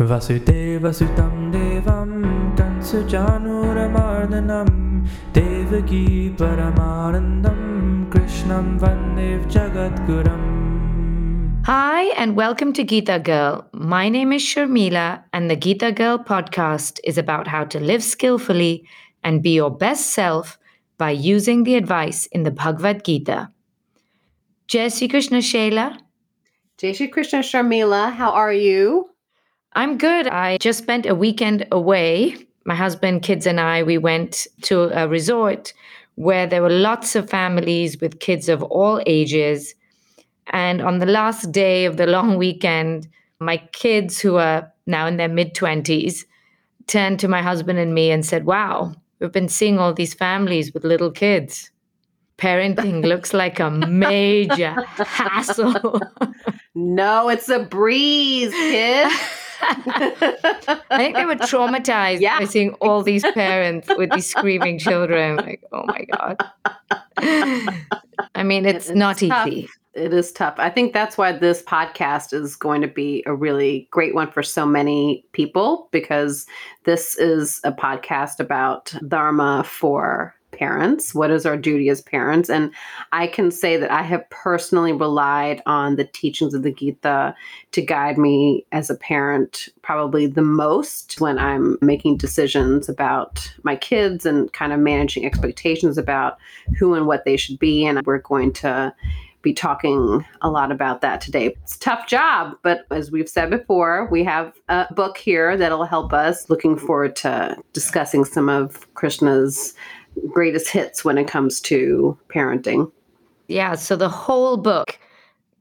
वसुदेवसुतं देवं कंसुचानूरमार्दनं देवकी परमानन्दं कृष्णं वन्दे जगद्गुरम् Hi, and welcome to Gita Girl. My name is Sharmila, and the Gita Girl podcast is about how to live skillfully and be your best self by using the advice in the Bhagavad Gita. Jai Sri Krishna Shaila. Jai Sri Krishna Sharmila, how are you? I'm good. I just spent a weekend away. My husband, kids, and I, we went to a resort where there were lots of families with kids of all ages and on the last day of the long weekend, my kids, who are now in their mid 20s, turned to my husband and me and said, Wow, we've been seeing all these families with little kids. Parenting looks like a major hassle. no, it's a breeze, kid. I think they were traumatized yeah. by seeing all these parents with these screaming children. Like, oh my God. I mean, it's, not tough. easy it is tough. I think that's why this podcast is going to be a really great one for so many people because this is a podcast about Dharma for parents. What is our duty as parents? And I can say that I have personally relied on the teachings of the Gita to guide me as a parent probably the most when I'm making decisions about my kids and kind of managing expectations about who and what they should be. And we're going to be talking a lot about that today. It's a tough job, but as we've said before, we have a book here that'll help us. Looking forward to discussing some of Krishna's greatest hits when it comes to parenting. Yeah, so the whole book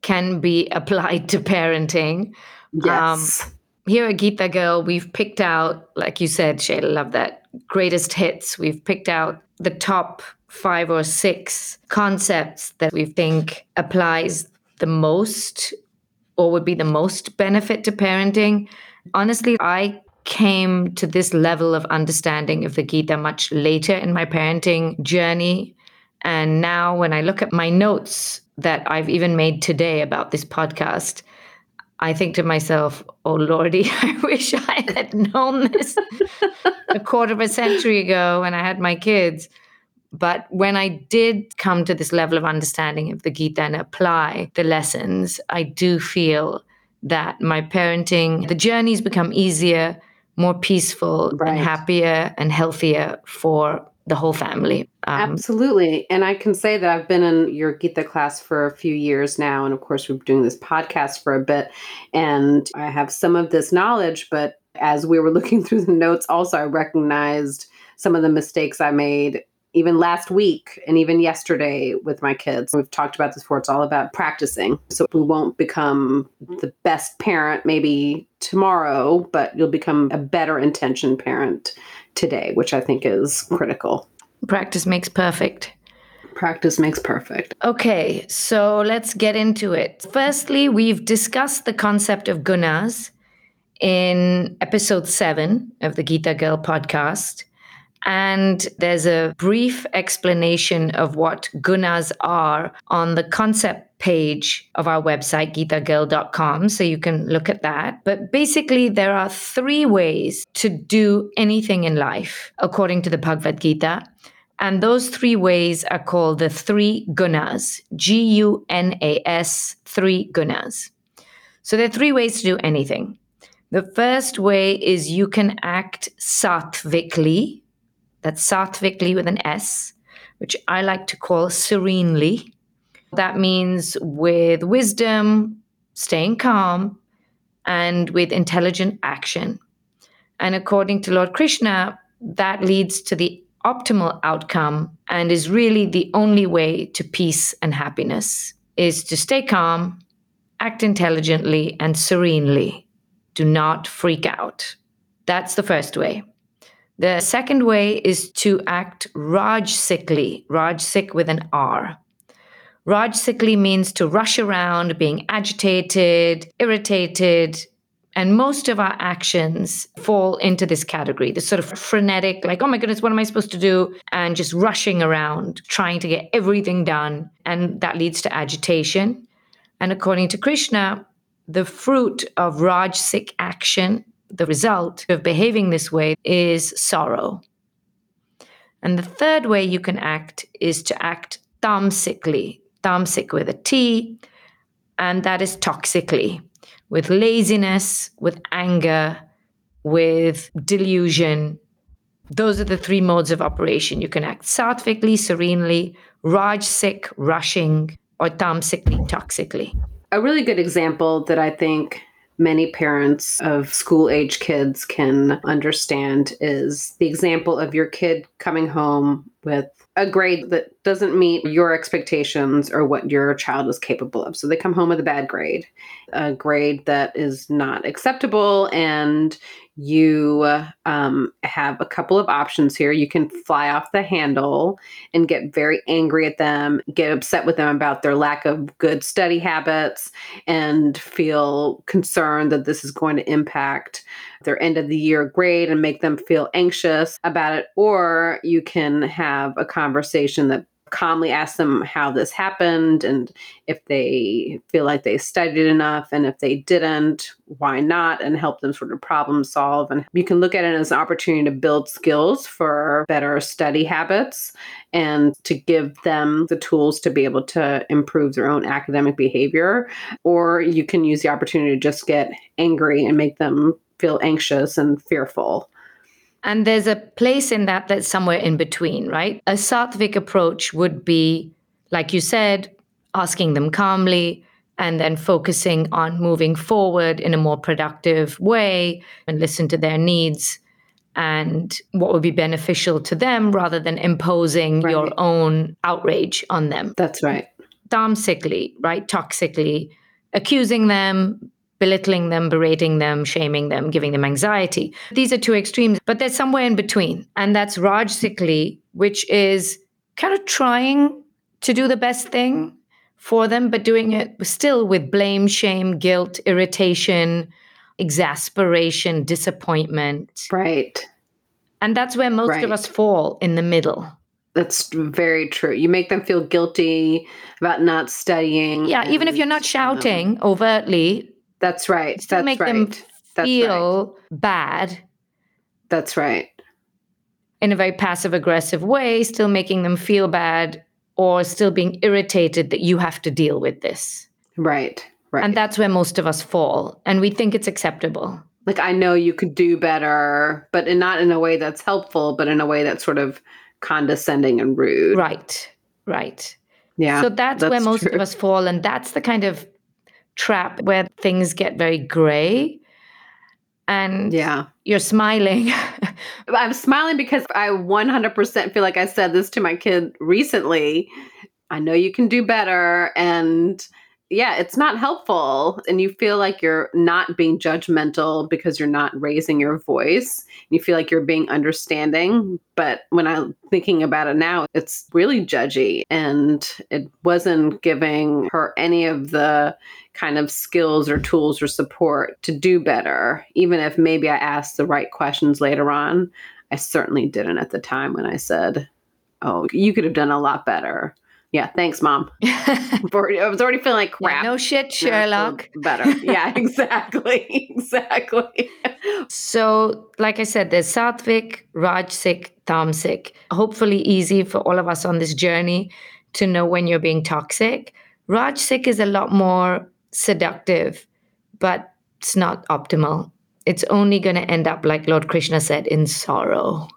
can be applied to parenting. Yes. Um, here at Gita Girl, we've picked out, like you said, Shaila, love that, greatest hits. We've picked out the top five or six concepts that we think applies the most or would be the most benefit to parenting. Honestly, I came to this level of understanding of the Gita much later in my parenting journey. And now, when I look at my notes that I've even made today about this podcast, I think to myself, oh Lordy, I wish I had known this a quarter of a century ago when I had my kids. But when I did come to this level of understanding of the Gita and apply the lessons, I do feel that my parenting, the journey's become easier, more peaceful, right. and happier and healthier for the whole family. Um, Absolutely. And I can say that I've been in your Gita class for a few years now. And of course, we're doing this podcast for a bit. And I have some of this knowledge, but as we were looking through the notes, also, I recognized some of the mistakes I made even last week and even yesterday with my kids. We've talked about this before. It's all about practicing. So we won't become the best parent maybe tomorrow, but you'll become a better intention parent today, which I think is critical. Practice makes perfect. Practice makes perfect. Okay, so let's get into it. Firstly, we've discussed the concept of gunas in episode seven of the Gita Girl podcast. And there's a brief explanation of what gunas are on the concept page of our website, gitagirl.com. So you can look at that. But basically, there are three ways to do anything in life, according to the Bhagavad Gita. And those three ways are called the three gunas G U N A S, three gunas. So there are three ways to do anything. The first way is you can act sattvically, that's sattvikli with an S, which I like to call serenely. That means with wisdom, staying calm, and with intelligent action. And according to Lord Krishna, that leads to the optimal outcome and is really the only way to peace and happiness is to stay calm, act intelligently and serenely. Do not freak out. That's the first way. The second way is to act rajsikly, rajsik with an R. Rajsikly means to rush around, being agitated, irritated, and most of our actions fall into this category the sort of frenetic, like, oh my goodness, what am I supposed to do? And just rushing around, trying to get everything done. And that leads to agitation. And according to Krishna, the fruit of Rajsik action the result of behaving this way is sorrow. And the third way you can act is to act tamsikly, tamsik with a T, and that is toxically, with laziness, with anger, with delusion. Those are the three modes of operation. You can act sattvically, serenely, rajsic, rushing, or tamsikly, toxically. A really good example that I think many parents of school age kids can understand is the example of your kid coming home with a grade that doesn't meet your expectations or what your child is capable of. So they come home with a bad grade, a grade that is not acceptable, and you um, have a couple of options here. You can fly off the handle and get very angry at them, get upset with them about their lack of good study habits, and feel concerned that this is going to impact their end of the year grade and make them feel anxious about it. Or you can have a conversation that calmly ask them how this happened and if they feel like they studied enough and if they didn't why not and help them sort of problem solve. And you can look at it as an opportunity to build skills for better study habits and to give them the tools to be able to improve their own academic behavior. Or you can use the opportunity to just get angry and make them feel anxious and fearful and there's a place in that that's somewhere in between, right? A sattvic approach would be, like you said, asking them calmly and then focusing on moving forward in a more productive way and listen to their needs and what would be beneficial to them rather than imposing right. your own outrage on them. That's right. Tamsikly, right? Toxically, accusing them, belittling them, berating them, shaming them, giving them anxiety. These are two extremes, but there's somewhere in between. And that's Rajsikli, which is kind of trying to do the best thing for them, but doing it still with blame, shame, guilt, irritation, exasperation, disappointment. Right. And that's where most right. of us fall in the middle. That's very true. You make them feel guilty about not studying. Yeah, even if you're not shouting um, overtly, that's right. Still That's make right. them feel right. bad. That's right. In a very passive aggressive way, still making them feel bad or still being irritated that you have to deal with this. Right. Right. And that's where most of us fall. And we think it's acceptable. Like, I know you could do better, but in, not in a way that's helpful, but in a way that's sort of condescending and rude. Right. Right. Yeah. So that's, that's where most true. of us fall. And that's the kind of trap where things get very gray. And yeah. you're smiling. I'm smiling because i 100% feel like i said this to my kid recently. I know you can do better. And yeah, it's not helpful. And you feel like you're not being judgmental because you're not raising your voice. You feel like you're being understanding. But when I'm thinking about it now, it's really judgy. And it wasn't giving her any of the kind of skills or tools or support to do better. Even if maybe I asked the right questions later on, I certainly didn't at the time when I said, Oh, you could have done a lot better yeah, thanks, mom. I was already feeling like crap. Yeah, no shit, Sherlock. Better. Yeah, exactly. exactly. so, like I said, there's Satvik, Rajsik, Tamsik. Hopefully, easy for all of us on this journey to know when you're being toxic. Rajsik is a lot more seductive, but it's not optimal. It's only going to end up, like Lord Krishna said, in sorrow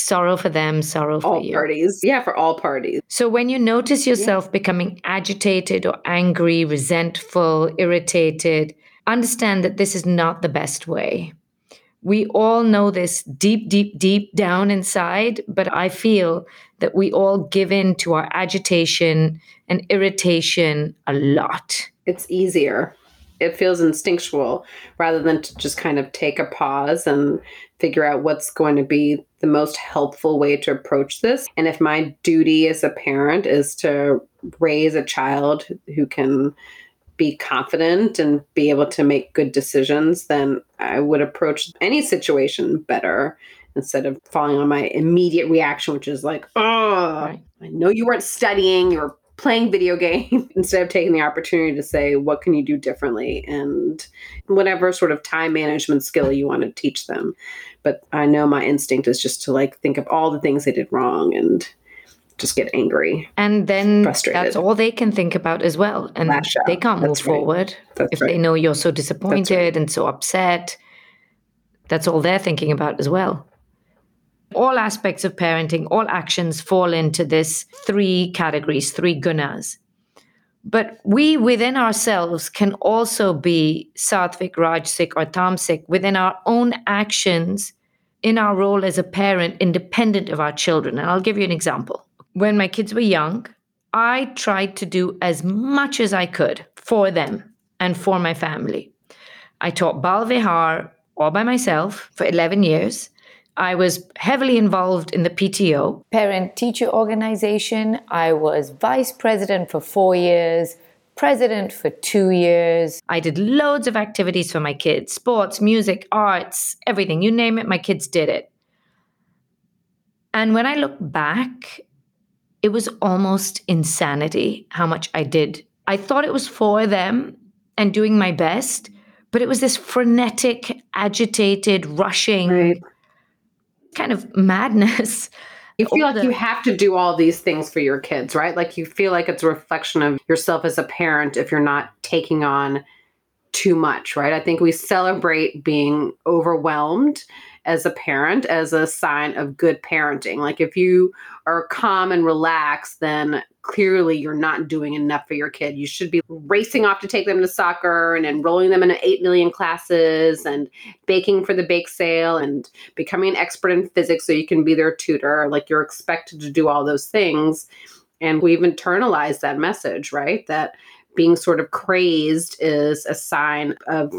sorrow for them, sorrow for you. all you. parties. Yeah, for all parties. So when you notice yourself yeah. becoming agitated or angry, resentful, irritated, understand that this is not the best way. We all know this deep, deep, deep down inside, but I feel that we all give in to our agitation and irritation a lot. It's easier it feels instinctual rather than to just kind of take a pause and figure out what's going to be the most helpful way to approach this. And if my duty as a parent is to raise a child who can be confident and be able to make good decisions, then I would approach any situation better instead of falling on my immediate reaction, which is like, oh, right. I know you weren't studying, you're playing video game instead of taking the opportunity to say, what can you do differently? And whatever sort of time management skill you want to teach them. But I know my instinct is just to like think of all the things they did wrong and just get angry. And then Frustrated. that's all they can think about as well. And Lash they can't move right. forward That's if they know you're so disappointed and so upset. That's all they're thinking about as well. All aspects of parenting, all actions fall into this three categories, three gunas. But we within ourselves can also be sattvic, rajasic, or tamasic within our own actions in our role as a parent, independent of our children. And I'll give you an example. When my kids were young, I tried to do as much as I could for them and for my family. I taught Bal Vihar all by myself for 11 years. I was heavily involved in the PTO, parent teacher organization. I was vice president for four years, president for two years. I did loads of activities for my kids sports, music, arts, everything. You name it, my kids did it. And when I look back, it was almost insanity how much I did. I thought it was for them and doing my best, but it was this frenetic, agitated, rushing Right. Kind of madness. You feel like the- you have to do all these things for your kids, right? Like you feel like it's a reflection of yourself as a parent if you're not taking on too much, right? I think we celebrate being overwhelmed as a parent as a sign of good parenting. Like if you are calm and relaxed, then clearly you're not doing enough for your kid. You should be racing off to take them to soccer and enrolling them in 8 million classes and baking for the bake sale and becoming an expert in physics so you can be their tutor. Like you're expected to do all those things. And we've internalized that message, right? That being sort of crazed is a sign of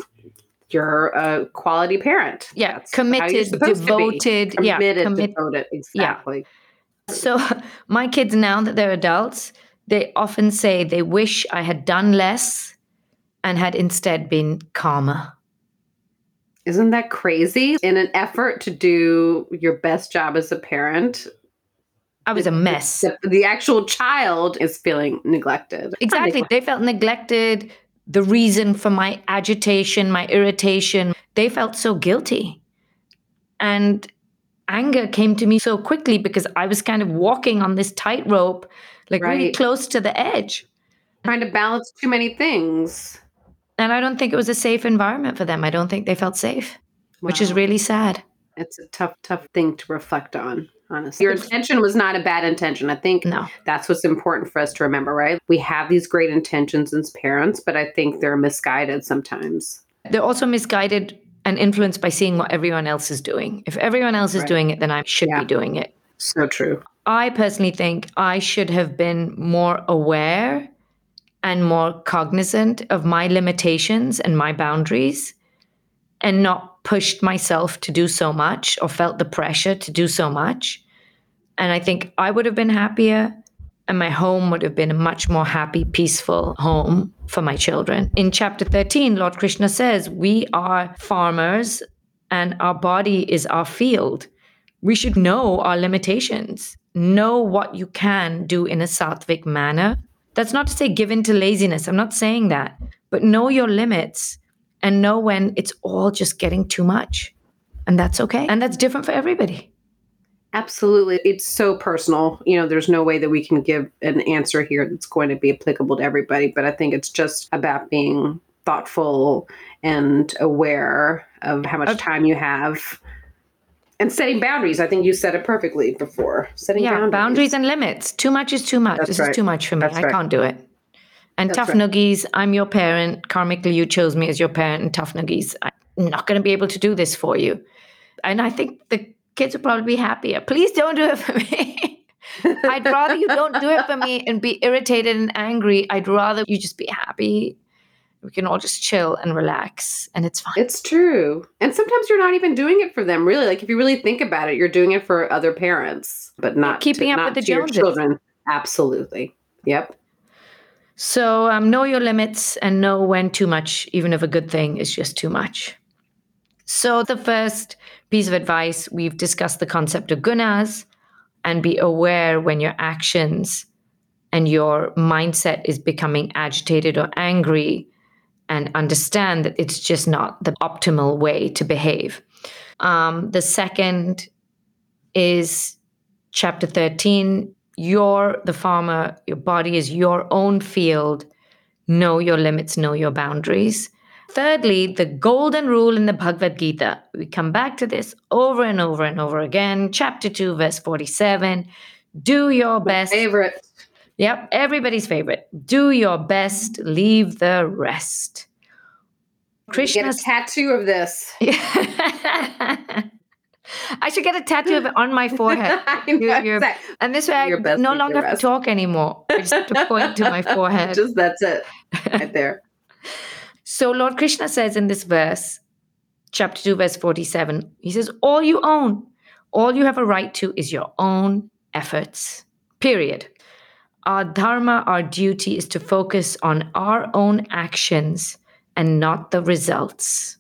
you're a uh, quality parent. Yeah, That's committed, devoted. Yeah, Committed, devoted. Exactly. So, my kids now that they're adults, they often say they wish I had done less and had instead been calmer. Isn't that crazy? In an effort to do your best job as a parent, I was a mess. the, the actual child is feeling neglected. Exactly. They felt neglected. The reason for my agitation, my irritation, they felt so guilty. And anger came to me so quickly because I was kind of walking on this tightrope, like really close to the edge. Trying to balance too many things. And I don't think it was a safe environment for them. I don't think they felt safe, which is really sad. it's a tough, tough thing to reflect on, honestly. Your intention was not a bad intention. I think No. that's what's important for us to remember, right? We have these great intentions as parents, but I think they're misguided sometimes. They're also misguided and influenced by seeing what everyone else is doing. If everyone else is Right. doing it, then I should Yeah. be doing it. So true. I personally think I should have been more aware and more cognizant of my limitations and my boundaries and not pushed myself to do so much or felt the pressure to do so much. And I think I would have been happier and my home would have been a much more happy, peaceful home for my children. In chapter 13, Lord Krishna says, We are farmers and our body is our field. We should know our limitations, know what you can do in a sattvic manner. That's not to say give in to laziness. I'm not saying that, but know your limits and know when it's all just getting too much. And that's okay. And that's different for everybody. Absolutely. It's so personal. You know, there's no way that we can give an answer here that's going to be applicable to everybody, but I think it's just about being thoughtful and aware of how much time you have and setting boundaries. I think you said it perfectly before. Setting Yeah, boundaries. boundaries. and limits. Too much is too much. That's this right. is too much for me. That's I right. can't do it. And That's tough right. noogies, I'm your parent. Karmically, you chose me as your parent. And tough noogies, I'm not going to be able to do this for you. And I think the kids will probably be happier. Please don't do it for me. I'd rather you don't do it for me and be irritated and angry. I'd rather you just be happy. We can all just chill and relax, and it's fine. It's true. And sometimes you're not even doing it for them, really. Like if you really think about it, you're doing it for other parents, but not keeping to, up not with the Joneses. children. Absolutely. Yep. So um, know your limits and know when too much, even if a good thing is just too much. So the first piece of advice we've discussed the concept of gunas and be aware when your actions and your mindset is becoming agitated or angry, and understand that it's just not the optimal way to behave. Um, the second is chapter 13 you're the farmer, your body is your own field. Know your limits, know your boundaries. Thirdly, the golden rule in the Bhagavad Gita. We come back to this over and over and over again. Chapter 2, verse 47. Do your best. Favorite. Yep, everybody's favorite. Do your best, leave the rest. Get a tattoo of this. I should get a tattoo of it on my forehead. You're- you're- exact- And this way I no longer have to talk anymore. I just have to point to my forehead. Just that's it, right there. So Lord Krishna says in this verse, chapter 2, verse 47, he says, All you own, all you have a right to is your own efforts. Period. Our dharma, our duty is to focus on our own actions and not the results.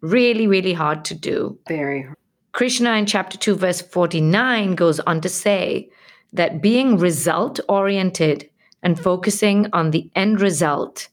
Really, really hard to do. Very. Krishna in chapter 2, verse 49 goes on to say that being result oriented and focusing on the end result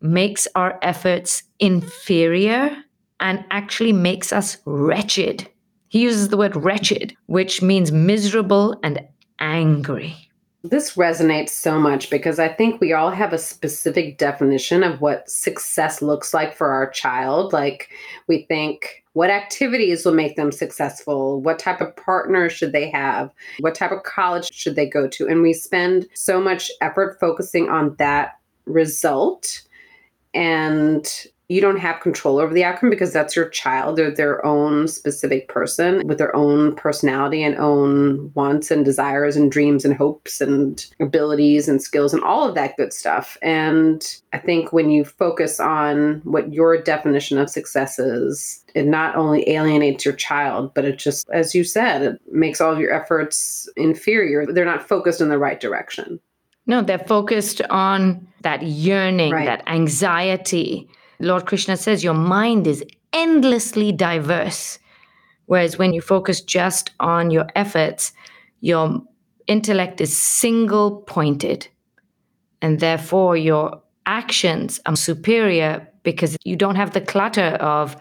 makes our efforts inferior and actually makes us wretched. He uses the word wretched, which means miserable and angry. This resonates so much because I think we all have a specific definition of what success looks like for our child. Like, we think what activities will make them successful? What type of partner should they have? What type of college should they go to? And we spend so much effort focusing on that result. And you don't have control over the outcome because that's your child. They're their own specific person with their own personality and own wants and desires and dreams and hopes and abilities and skills and all of that good stuff. And I think when you focus on what your definition of success is, it not only alienates your child, but it just, as you said, it makes all of your efforts inferior. They're not focused in the right direction. No, they're focused on that yearning, Right. that anxiety. Lord Krishna says your mind is endlessly diverse. Whereas when you focus just on your efforts, your intellect is single pointed. And therefore, your actions are superior because you don't have the clutter of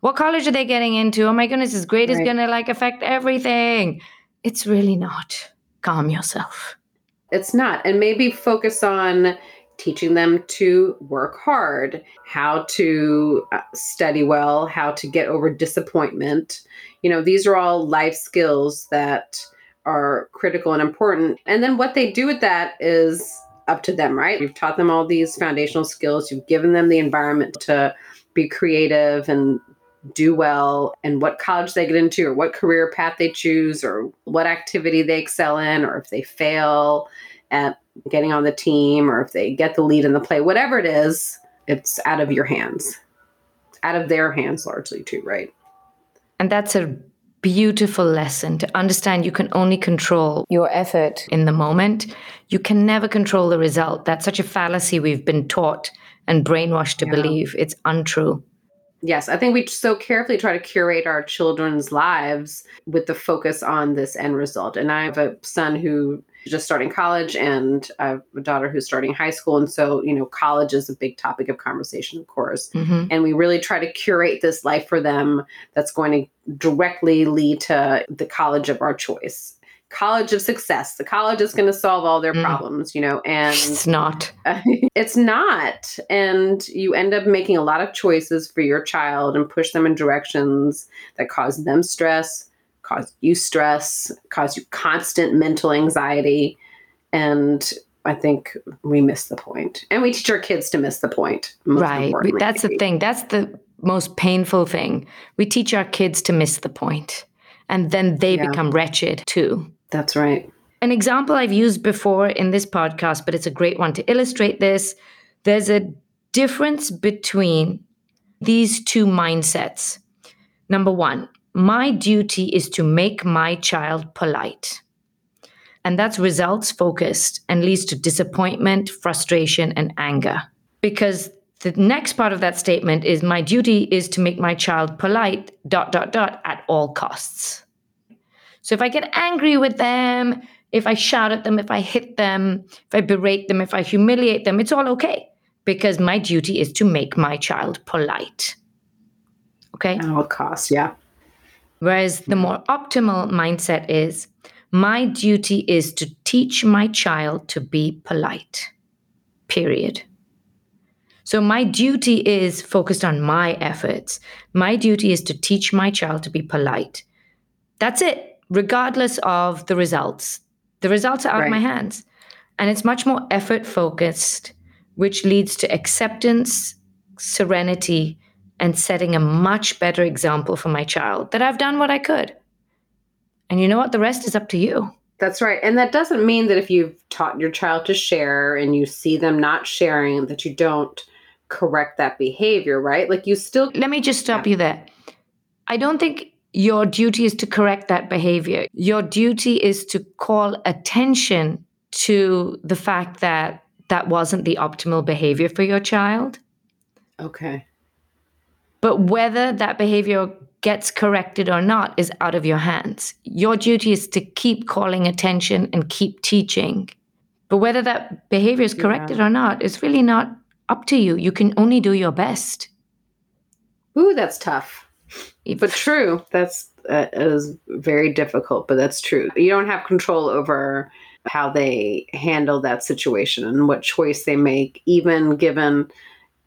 what college are they getting into? Oh my goodness, this grade is going to like affect everything. It's really not. Calm yourself. It's not. And maybe focus on teaching them to work hard, how to uh, study well, how to get over disappointment. You know, these are all life skills that are critical and important. And then what they do with that is up to them, right? You've taught them all these foundational skills, you've given them the environment to be creative and do well and what college they get into or what career path they choose or what activity they excel in or if they fail at getting on the team or if they get the lead in the play whatever it is it's out of your hands out of their hands largely too right And that's a beautiful lesson to understand you can only control your effort in the moment. You can never control the result. That's such a fallacy we've been taught and brainwashed to Yeah. believe. It's untrue. Yes i think we so carefully try to curate our children's lives with the focus on this end result. And i have a son who just starting college and i have a daughter who's starting high school. And so you know college is a big topic of conversation of course. Mhm. and we really try to curate this life for them that's going to directly lead to the college of our choice college of success the college is going to solve all their Mm. problems you know and It's not. it's not and you end up making a lot of choices for your child and push them in directions that cause them stress cause you stress cause you constant mental anxiety and i think we miss the point and we teach our kids to miss the point right. That's the thing. That's the most painful thing. We teach our kids to miss the point, and then they Yeah. become wretched too. That's right An example I've used before in this podcast, but it's a great one to illustrate this. There's a difference between these two mindsets. Number one, my duty is to make my child polite. And that's results focused and leads to disappointment, frustration, and anger. Because the next part of that statement is my duty is to make my child polite, dot, dot, dot, at all costs. So if I get angry with them, If I shout at them, if I hit them, if I berate them, if I humiliate them, it's all okay because my duty is to make my child polite. Okay. At all costs, yeah. Whereas the more optimal mindset is my duty is to teach my child to be polite, period. So my duty is focused on my efforts. My duty is to teach my child to be polite. That's it, regardless of the results. The results are out of my hands. And it's much more effort focused, which leads to acceptance, serenity, and setting a much better example for my child that I've done what I could. And you know what? The rest is up to you. That's right. And that doesn't mean that if you've taught your child to share and you see them not sharing, that you don't correct that behavior, right? Like you still Let me just stop you there. I don't think your duty is to correct that behavior. Your duty is to call attention to the fact that that wasn't the optimal behavior for your child. Okay. But whether that behavior gets corrected or not is out of your hands. Your duty is to keep calling attention and keep teaching. But whether that behavior is corrected or not is really not up to you. You can only do your best. Ooh, that's tough. But true. That's uh, is very difficult, but that's true. You don't have control over how they handle that situation and what choice they make, even given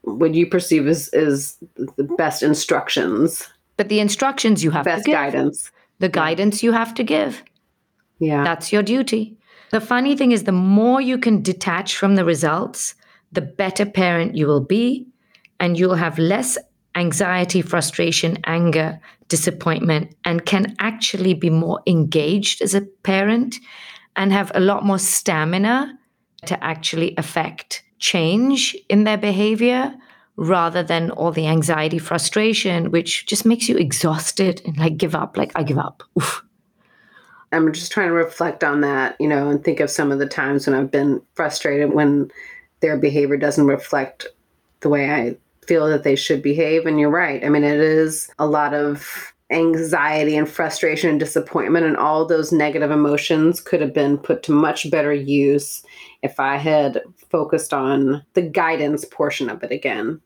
what you perceive as is the best instructions, but the instructions you have to best give, guidance. the guidance you have to give. Yeah. That's your duty. The funny thing is, the more you can detach from the results, the better parent you will be, and you'll have less anxiety, frustration, anger, disappointment, and can actually be more engaged as a parent and have a lot more stamina to actually affect change in their behavior rather than all the anxiety, frustration, which just makes you exhausted and like give up. Like, I give up. Oof. I'm just trying to reflect on that, you know, and think of some of the times when I've been frustrated when their behavior doesn't reflect the way I feel that they should behave. And you're right. I mean, it is a lot of anxiety and frustration and disappointment, and all those negative emotions could have been put to much better use if I had focused on the guidance portion of it again.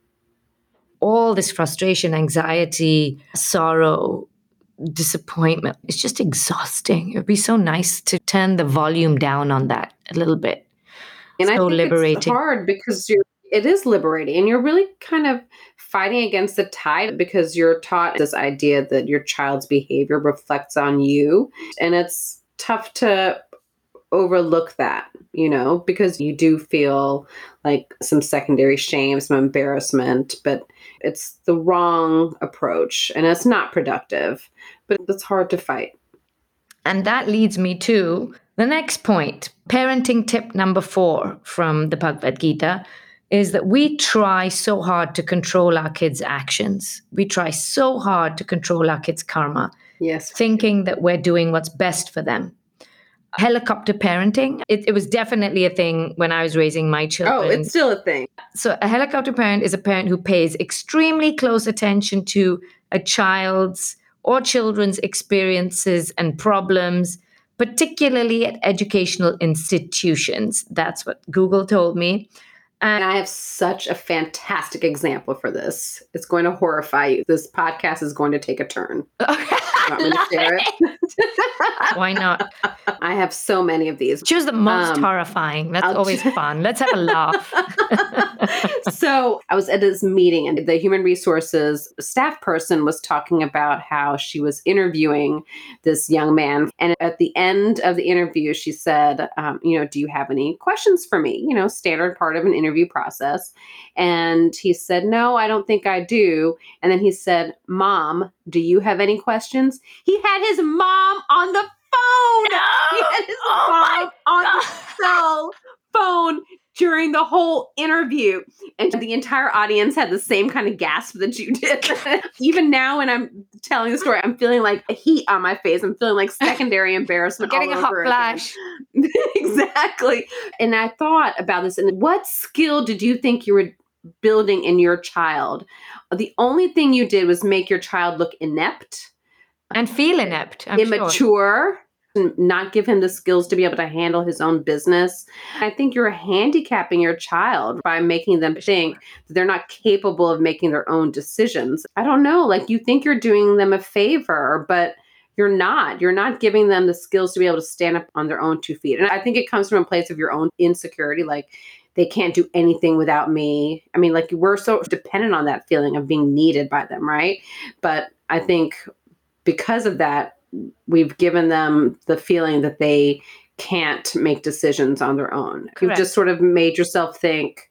all this frustration, anxiety, sorrow, disappointment. It's just exhausting. It would be so nice to turn the volume down on that a little bit. And I So think it's liberating. hard because you're it is liberating and you're really kind of fighting against the tide because you're taught this idea that your child's behavior reflects on you and it's tough to overlook that you know because you do feel like some secondary shame some embarrassment but it's the wrong approach and it's not productive but it's hard to fight And that leads me to the next point. Parenting tip number four from the Bhagavad Gita is that we try so hard to control our kids' actions. We try so hard to control our kids' karma. yes thinking that we're doing what's best for them. Helicopter parenting, it, it was definitely a thing when I was raising my oh, children. oh it's still a thing so, a helicopter parent is a parent who pays extremely close attention to a child's or children's experiences and problems, particularly at educational institutions. That's what Google told me. And I have such a fantastic example for this. It's going to horrify you. This podcast is going to take a turn. Want me to share it? Why not? I have so many of these. Choose the most Um, horrifying. That's I'll always ch- fun. Let's have a laugh. so I was at this meeting, and the human resources staff person was talking about how she was interviewing this young man. And at the end of the interview, she said, um, You know, do you have any questions for me? You know, standard part of an interview process. And he said, No, I don't think I do. And then he said, Mom, do you have any questions? He had his mom on the phone. He had his Oh mom on the cell phone during the whole interview. And the entire audience had the same kind of gasp that you did. Even now, when I'm telling the story, I'm feeling like a heat on my face. I'm feeling like secondary embarrassment. Getting a hot flash. exactly. And I thought about this and what skill did you think you were building in your child? The only thing you did was make your child look inept, And feel inept. I'm immature, and not give him the skills to be able to handle his own business. I think you're handicapping your child by making them think that they're not capable of making their own decisions. I don't know, like you think you're doing them a favor, but you're not. You're not giving them the skills to be able to stand up on their own two feet. And I think it comes from a place of your own insecurity. Like, they can't do anything without me. I mean, like we're so dependent on that feeling of being needed by them, right? But I think because of that, we've given them the feeling that they can't make decisions on their own. Correct. You've just sort of made yourself think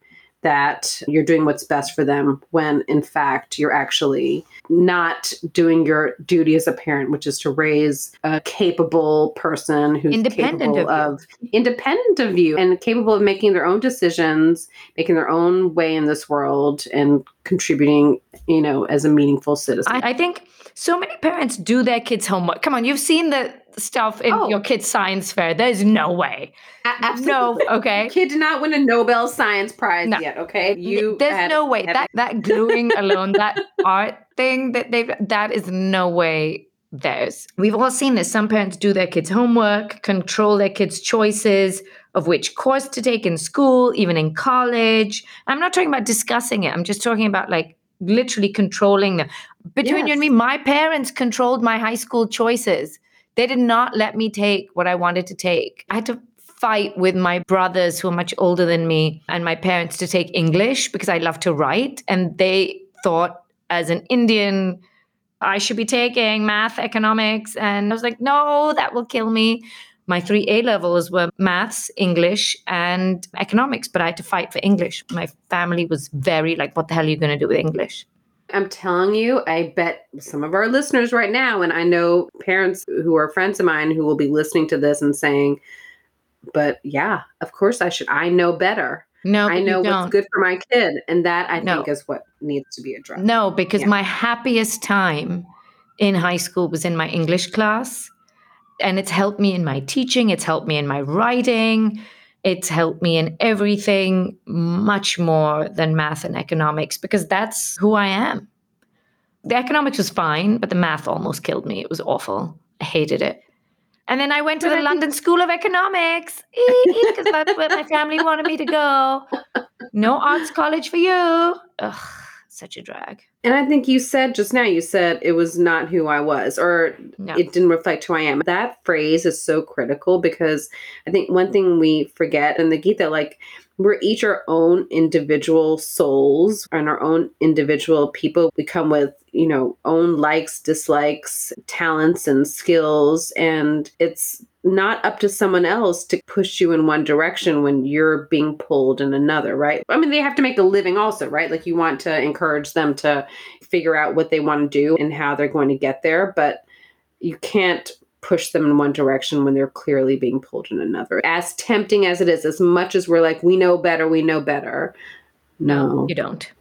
that you're doing what's best for them when in fact you're actually not doing your duty as a parent which is to raise a capable person who's independent capable of, of independent of you and capable of making their own decisions making their own way in this world and contributing you know as a meaningful citizen. I, I think so many parents do their kids homework. Come on you've seen the stuff in oh. your kid's science fair. There's no way. A- absolutely. No, okay. Kid did not win a Nobel Science Prize no. yet, okay? You There's had, no way. Had... That that gluing alone, that art thing that they've that is no way theirs. We've all seen this. Some parents do their kids' homework, control their kids' choices of which course to take in school, even in college. I'm not talking about discussing it. I'm just talking about like literally controlling them. Between yes. you and me, my parents controlled my high school choices. They did not let me take what I wanted to take. I had to fight with my brothers who are much older than me and my parents to take English because I love to write. And they thought, as an Indian, I should be taking math, economics. And I was like, no, that will kill me. My three A levels were maths, English, and economics, but I had to fight for English. My family was very like, what the hell are you going to do with English? I'm telling you, I bet some of our listeners right now, and I know parents who are friends of mine who will be listening to this and saying, but yeah, of course I should. I know better. No, I know what's good for my kid. And that I no. think is what needs to be addressed. No, because yeah. my happiest time in high school was in my English class. And it's helped me in my teaching, it's helped me in my writing it's helped me in everything much more than math and economics because that's who I am. The economics was fine, but the math almost killed me. It was awful. I hated it. And then I went to the London School of Economics because that's where my family wanted me to go. No arts college for you. Ugh, such a drag. And I think you said just now, you said it was not who I was or no. it didn't reflect who I am. That phrase is so critical because I think one thing we forget in the Gita, like we're each our own individual souls and our own individual people. We come with, you know, own likes, dislikes, talents, and skills. And it's not up to someone else to push you in one direction when you're being pulled in another, right? I mean, they have to make a living also, right? Like you want to encourage them to figure out what they want to do and how they're going to get there, but you can't push them in one direction when they're clearly being pulled in another. As tempting as it is, as much as we're like, we know better, we know better. No, you don't.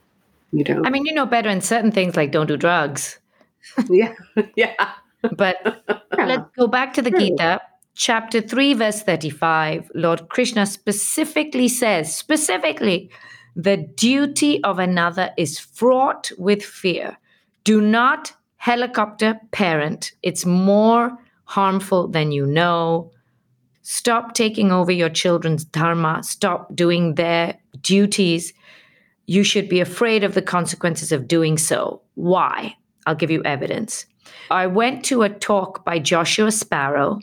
You don't. I mean, you know better in certain things like don't do drugs. yeah. Yeah. But yeah. let's go back to the True. Gita chapter 3, verse 35, Lord Krishna specifically says, specifically, the duty of another is fraught with fear. Do not helicopter parent, it's more harmful than you know. Stop taking over your children's dharma, stop doing their duties. You should be afraid of the consequences of doing so. Why? I'll give you evidence. I went to a talk by Joshua Sparrow,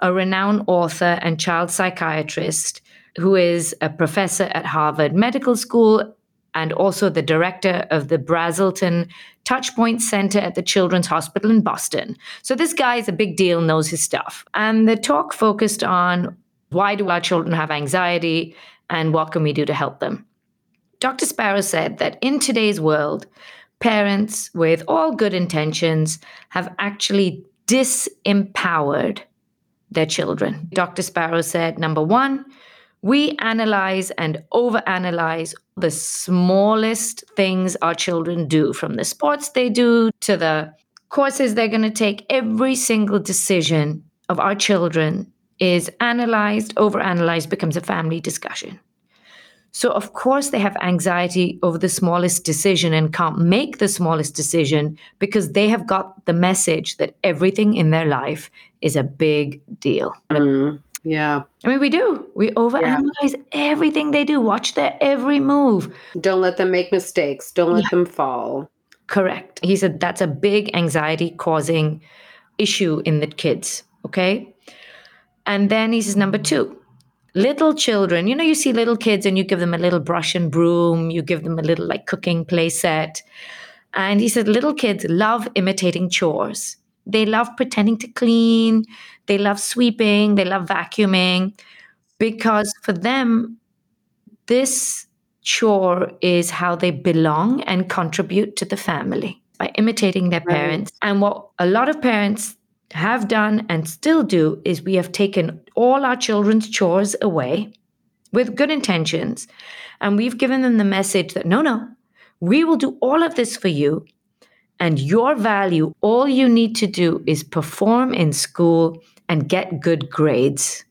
a renowned author and child psychiatrist who is a professor at Harvard Medical School and also the director of the Brazelton Touchpoint Center at the Children's Hospital in Boston. So this guy is a big deal, knows his stuff. And the talk focused on why do our children have anxiety and what can we do to help them? Dr. Sparrow said that in today's world, parents with all good intentions have actually disempowered their children. Dr. Sparrow said number one, we analyze and overanalyze the smallest things our children do, from the sports they do to the courses they're going to take. Every single decision of our children is analyzed, overanalyzed, becomes a family discussion. So, of course, they have anxiety over the smallest decision and can't make the smallest decision because they have got the message that everything in their life is a big deal. Mm, yeah. I mean, we do. We overanalyze everything they do, watch their every move. Don't let them make mistakes. Don't let Yeah. them fall. Correct. He said that's a big anxiety causing issue in the kids. Okay. And then he says, number two, little children, you know, you see little kids and you give them a little brush and broom, you give them a little like cooking play set. And he said, little kids love imitating chores. They love pretending to clean, they love sweeping, they love vacuuming, because for them, this chore is how they belong and contribute to the family by imitating their Right. parents. And what a lot of parents have done and still do is we have taken all our children's chores away with good intentions. And we've given them the message that no, no, we will do all of this for you. And your value, all you need to do is perform in school and get good grades.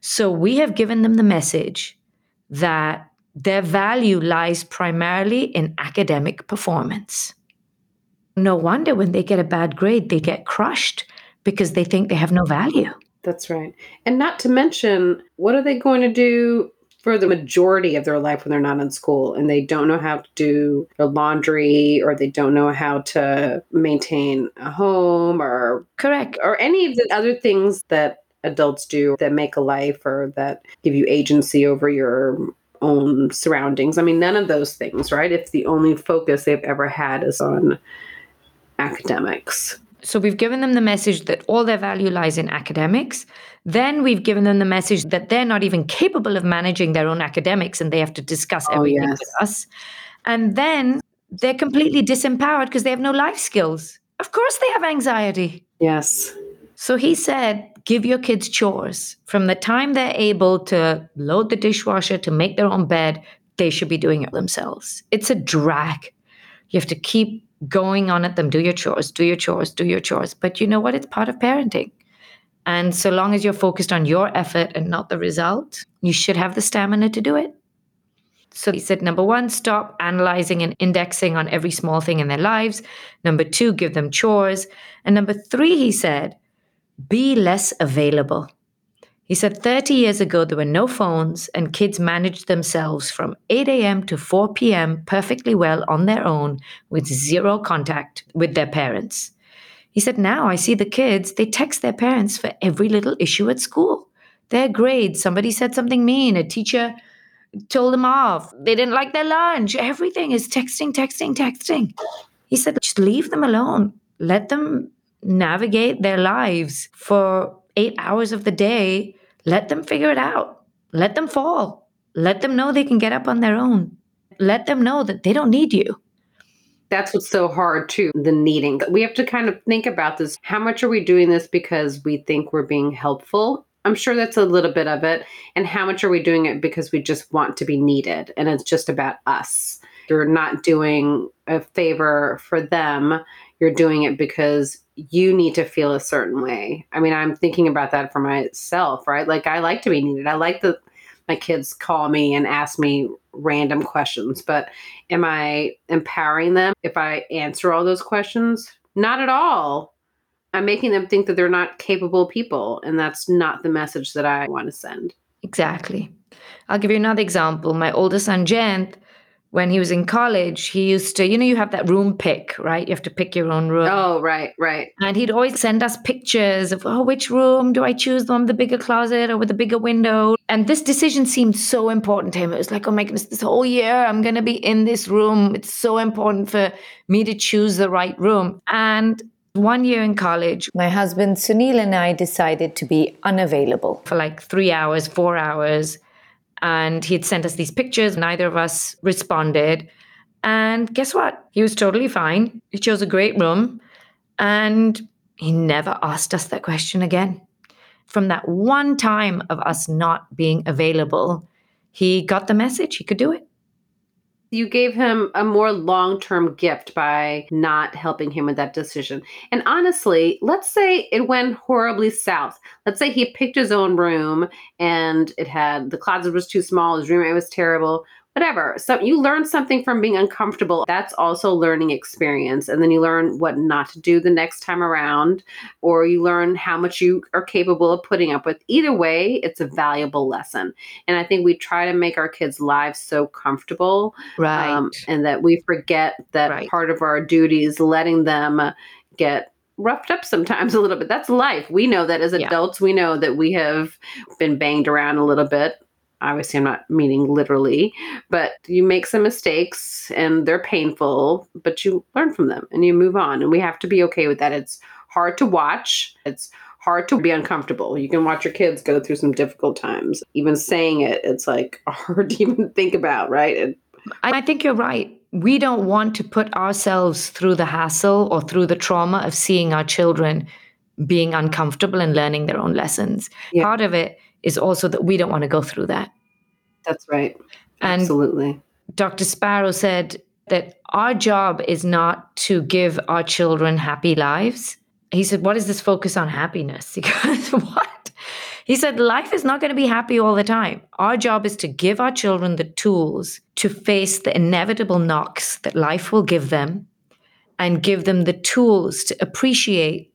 So we have given them the message that their value lies primarily in academic performance. No wonder when they get a bad grade, they get crushed because they think they have no value. That's right. And not to mention, what are they going to do for the majority of their life when they're not in school and they don't know how to do their laundry or they don't know how to maintain a home or Correct. or any of the other things that adults do that make a life or that give you agency over your own surroundings. I mean, none of those things, right? If the only focus they've ever had is on academics. So we've given them the message that all their value lies in academics. Then we've given them the message that they're not even capable of managing their own academics and they have to discuss Oh, everything yes. with us. And then they're completely disempowered because they have no life skills. Of course, they have anxiety. Yes. So he said, give your kids chores. From the time they're able to load the dishwasher, to make their own bed, they should be doing it themselves. It's a drag. You have to keep going on at them. Do your chores, do your chores, do your chores. But you know what? It's part of parenting. And so long as you're focused on your effort and not the result, you should have the stamina to do it. So he said, number one, stop analyzing and indexing on every small thing in their lives. Number two, give them chores. And number three, he said, be less available. He said 30 years ago, there were no phones, and kids managed themselves from 8 a.m. to 4 p.m. perfectly well on their own with zero contact with their parents. He said, Now I see the kids, they text their parents for every little issue at school. Their grades, somebody said something mean, a teacher told them off, they didn't like their lunch. Everything is texting, texting, texting. He said, Just leave them alone. Let them navigate their lives for eight hours of the day. Let them figure it out. Let them fall. Let them know they can get up on their own. Let them know that they don't need you. That's what's so hard too, the needing. We have to kind of think about this. How much are we doing this because we think we're being helpful? I'm sure that's a little bit of it. And how much are we doing it because we just want to be needed and it's just about us? You're not doing a favor for them. You're doing it because you need to feel a certain way. I mean, I'm thinking about that for myself, right? Like I like to be needed. I like that my kids call me and ask me random questions, but am I empowering them if I answer all those questions? Not at all. I'm making them think that they're not capable people, and that's not the message that I want to send. Exactly. I'll give you another example. My older son, Jent, when he was in college, he used to, you know, you have that room pick, right? You have to pick your own room. Oh, right, right. And he'd always send us pictures of, oh, which room do I choose? The one with the bigger closet or with the bigger window? And this decision seemed so important to him. It was like, oh my goodness, this whole year I'm going to be in this room. It's so important for me to choose the right room. And one year in college, my husband Sunil and I decided to be unavailable for like three hours, four hours. And he'd sent us these pictures. Neither of us responded. And guess what? He was totally fine. He chose a great room. And he never asked us that question again. From that one time of us not being available, he got the message he could do it. You gave him a more long term gift by not helping him with that decision. And honestly, let's say it went horribly south. Let's say he picked his own room and it had the closet was too small, his roommate was terrible whatever. So you learn something from being uncomfortable. That's also learning experience. And then you learn what not to do the next time around, or you learn how much you are capable of putting up with. Either way, it's a valuable lesson. And I think we try to make our kids' lives so comfortable. um, and that we forget that Right. part of our duty is letting them get roughed up sometimes a little bit. That's life. We know that as Yeah. adults, we know that we have been banged around a little bit obviously I'm not meaning literally, but you make some mistakes and they're painful, but you learn from them and you move on. And we have to be okay with that. It's hard to watch. It's hard to be uncomfortable. You can watch your kids go through some difficult times. Even saying it, it's like hard to even think about, right? And I think you're right. We don't want to put ourselves through the hassle or through the trauma of seeing our children being uncomfortable and learning their own lessons. Yeah. Part of it is also that we don't want to go through that. that's right. And Absolutely. Dr. Sparrow said that our job is not to give our children happy lives. He said, What is this focus on happiness? He goes, What? He said, Life is not going to be happy all the time. Our job is to give our children the tools to face the inevitable knocks that life will give them and give them the tools to appreciate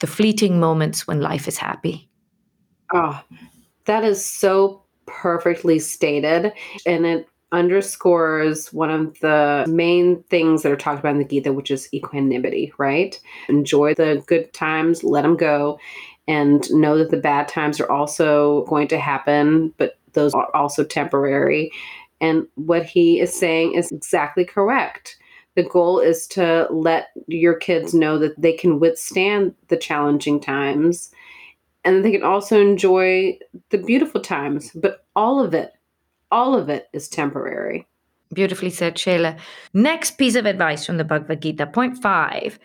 the fleeting moments when life is happy. Oh, that is so perfectly stated. And it underscores one of the main things that are talked about in the Gita, which is equanimity, right? Enjoy the good times, let them go, and know that the bad times are also going to happen, but those are also temporary. And what he is saying is exactly correct. The goal is to let your kids know that they can withstand the challenging times and they can also enjoy the beautiful times, but all of it, all of it is temporary. Beautifully said, Shaila. Next piece of advice from the Bhagavad Gita, point five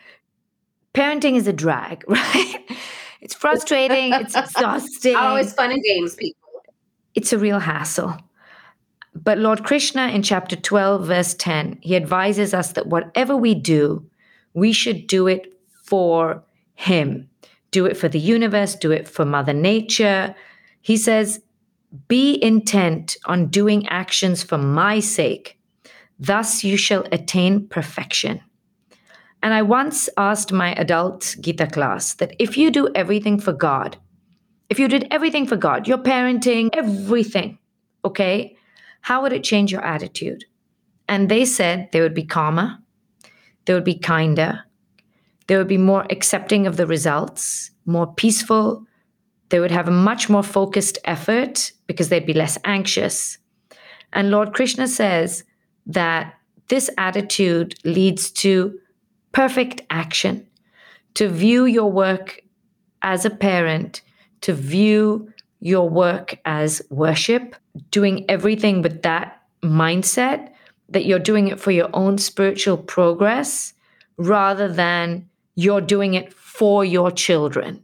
parenting is a drag, right? It's frustrating, it's exhausting, Always fun and games, people. it's a real hassle. But Lord Krishna in chapter 12, verse 10, he advises us that whatever we do, we should do it for Him. Do it for the universe, do it for Mother Nature. He says, Be intent on doing actions for my sake. Thus you shall attain perfection. And I once asked my adult Gita class that if you do everything for God, if you did everything for God, your parenting, everything, okay, how would it change your attitude? And they said they would be calmer, they would be kinder, they would be more accepting of the results, more peaceful, they would have a much more focused effort because they'd be less anxious. And Lord Krishna says that this attitude leads to perfect action, to view your work as a parent, to view your work as worship, doing everything with that mindset that you're doing it for your own spiritual progress rather than you're doing it for your children.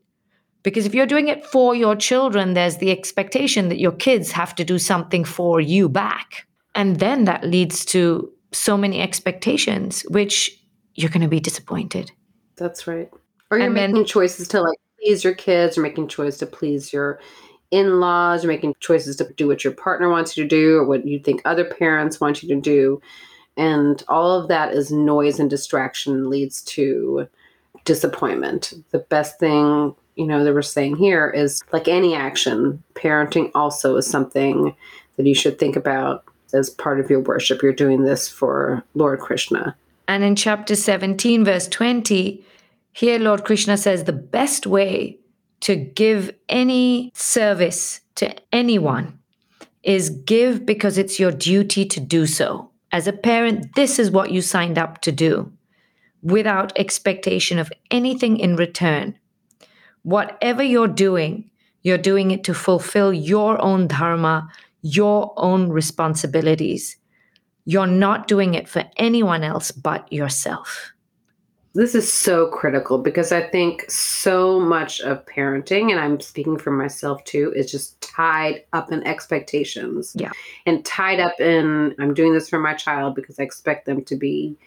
Because if you're doing it for your children, there's the expectation that your kids have to do something for you back. And then that leads to so many expectations, which you're going to be disappointed. That's right. Or you're And then- making choices to like please your kids, or making choices to please your in-laws, you're making choices to do what your partner wants you to do or what you think other parents want you to do. And all of that is noise and distraction leads to disappointment. The best thing, you know, that we're saying here is like any action, parenting also is something that you should think about as part of your worship. You're doing this for Lord Krishna. And in chapter 17, verse 20, here Lord Krishna says the best way to give any service to anyone is give because it's your duty to do so. As a parent, this is what you signed up to do without expectation of anything in return. Whatever you're doing, you're doing it to fulfill your own dharma, your own responsibilities. You're not doing it for anyone else but yourself. This is so critical because I think so much of parenting, and I'm speaking for myself too, is just tied up in expectations. Yeah. And tied up in, I'm doing this for my child because I expect them to be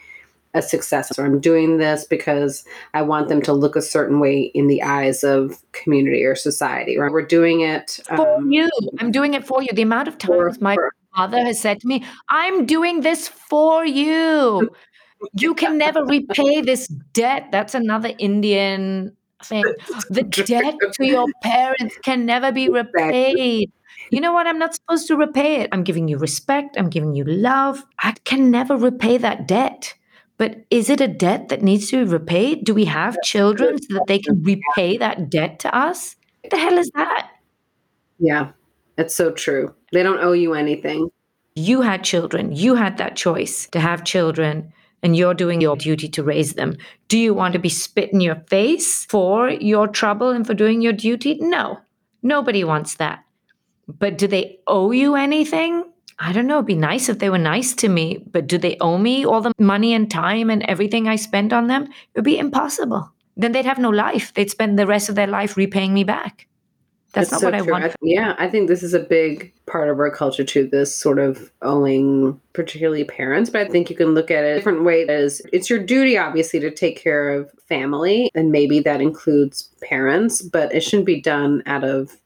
a success, or I'm doing this because I want them to look a certain way in the eyes of community or society, right? we're doing it For um, you. I'm doing it for you. The amount of for- times my for- mother has said to me, I'm doing this for you. You can never repay this debt. That's another Indian thing. The debt to your parents can never be repaid. You know what? I'm not supposed to repay it. I'm giving you respect. I'm giving you love. I can never repay that debt. But is it a debt that needs to be repaid? Do we have children so that they can repay that debt to us? What the hell is that? yeah, it's so true. They don't owe you anything. You had children, you had that choice to have children, and you're doing your duty to raise them. Do you want to be spit in your face for your trouble and for doing your duty? No, nobody wants that. But do they owe you anything? I don't know. It'd be nice if they were nice to me, but do they owe me all the money and time and everything I spent on them? It would be impossible. Then they'd have no life. They'd spend the rest of their life repaying me back. That's It's not so what I true. want. th- yeah, I think this is a big part of our culture too. This sort of owing, particularly parents, but I think you can look at it a different way. As it's your duty, obviously, to take care of family, and maybe that includes parents, but it shouldn't be done out of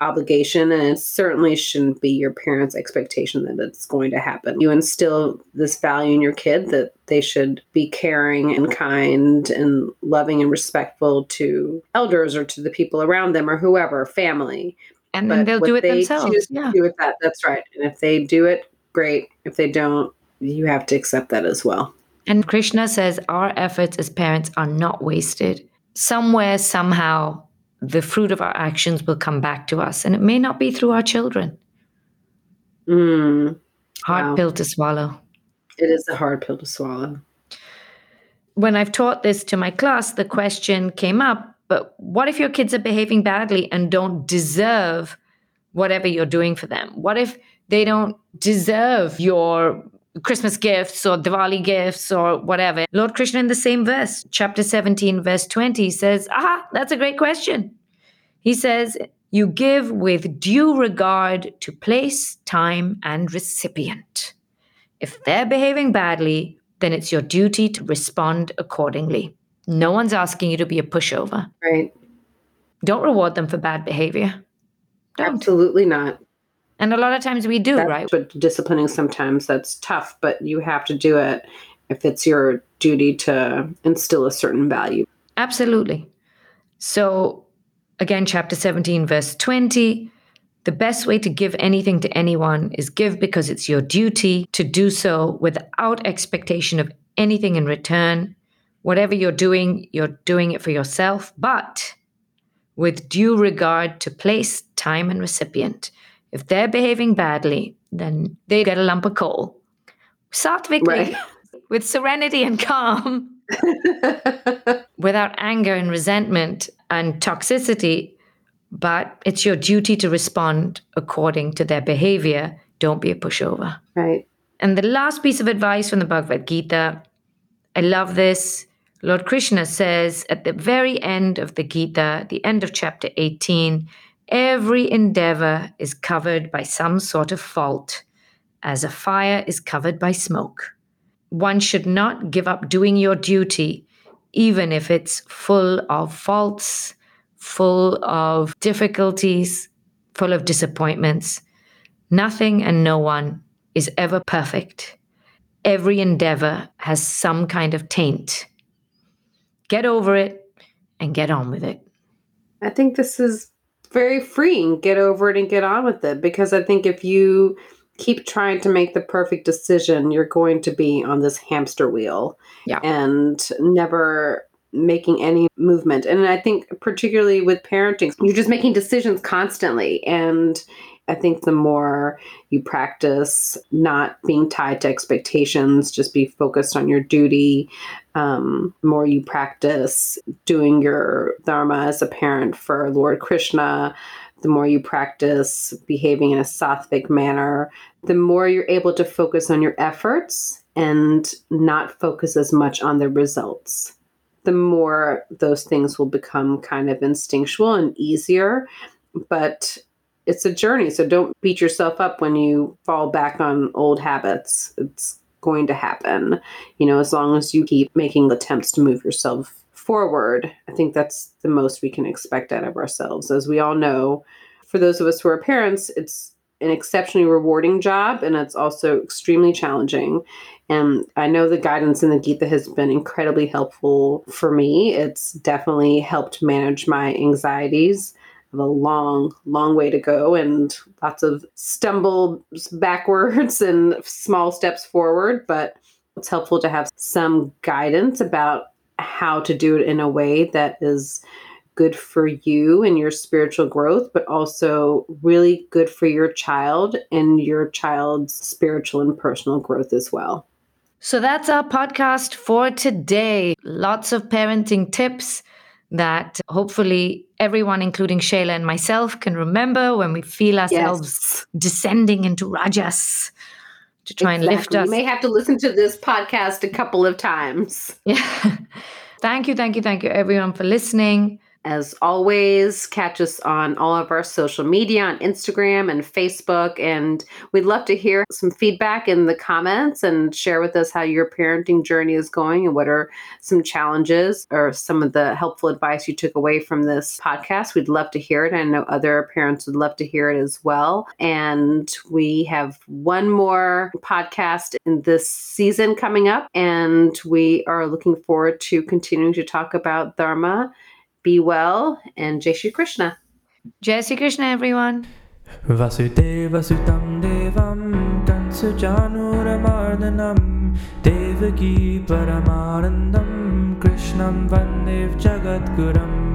obligation, and it certainly shouldn't be your parents' expectation that it's going to happen. You instill this value in your kid that they should be caring and kind and loving and respectful to elders or to the people around them or whoever, family. and then they'll do it they themselves. Yeah. do with that, that's right. And if they do it, great. If they don't, you have to accept that as well. And Krishna says our efforts as parents are not wasted. Somewhere, somehow, the fruit of our actions will come back to us. And it may not be through our children. Mm, Hard Wow. pill to swallow. it is a hard pill to swallow. When I've taught this to my class, the question came up but what if your kids are behaving badly and don't deserve whatever you're doing for them? What if they don't deserve your Christmas gifts or Diwali gifts or whatever? Lord Krishna, in the same verse, chapter 17, verse 20, says, Ah, that's a great question. He says, You give with due regard to place, time, and recipient. If they're behaving badly, then it's your duty to respond accordingly. No one's asking you to be a pushover. Right. Don't reward them for bad behavior. Don't. Absolutely not. And a lot of times we do, That's right? But disciplining sometimes that's tough, but you have to do it if it's your duty to instill a certain value. Absolutely. So, again, chapter 17, verse 20 the best way to give anything to anyone is give because it's your duty to do so without expectation of anything in return. Whatever you're doing, you're doing it for yourself, but with due regard to place, time, and recipient. If they're behaving badly, then they get a lump of coal. Satvically, Right. with serenity and calm without anger and resentment and toxicity, but it's your duty to respond according to their behavior. Don't be a pushover. right. And the last piece of advice from the Bhagavad Gita, I love this. Lord Krishna says at the very end of the Gita, the end of chapter 18, every endeavor is covered by some sort of fault, as a fire is covered by smoke. One should not give up doing your duty, even if it's full of faults, full of difficulties, full of disappointments. Nothing and no one is ever perfect. Every endeavor has some kind of taint. Get over it and get on with it. I think this is very freeing. Get over it and get on with it. Because I think if you keep trying to make the perfect decision, you're going to be on this hamster wheel Yeah. and never making any movement. And I think, particularly with parenting, you're just making decisions constantly. And I think the more you practice not being tied to expectations, just be focused on your duty, um, more you practice doing your dharma as a parent for Lord Krishna, the more you practice behaving in a sattvic manner, the more you're able to focus on your efforts and not focus as much on the results. the more those things will become kind of instinctual and easier. But it's a journey. So don't beat yourself up when you fall back on old habits. It's going to happen, you know, as long as you keep making attempts to move yourself forward. I think that's the most we can expect out of ourselves. As we all know, for those of us who are parents, it's an exceptionally rewarding job and it's also extremely challenging. And I know the guidance in the Gita has been incredibly helpful for me. It's definitely helped manage my anxieties have a long, long way to go and lots of stumbles backwards and small steps forward. But it's helpful to have some guidance about how to do it in a way that is good for you and your spiritual growth, but also really good for your child and your child's spiritual and personal growth as well. So that's our podcast for today. Lots of parenting tips that hopefully everyone, including Shaila and myself, can remember when we feel ourselves yes. descending into rajas to try exactly. and lift us. You may have to listen to this podcast a couple of times. Yeah. thank you, thank you, thank you, everyone, for listening. As always, catch us on all of our social media on Instagram and Facebook. And we'd love to hear some feedback in the comments and share with us how your parenting journey is going and what are some challenges or some of the helpful advice you took away from this podcast. We'd love to hear it. I know other parents would love to hear it as well. And we have one more podcast in this season coming up, and we are looking forward to continuing to talk about Dharma be well, and Jai Shri Krishna. Jai Shri Krishna, everyone. Vasudeva Sutam Devam Kansujanuramardanam Devaki Paramanandam Krishnam Vandev Jagadgurum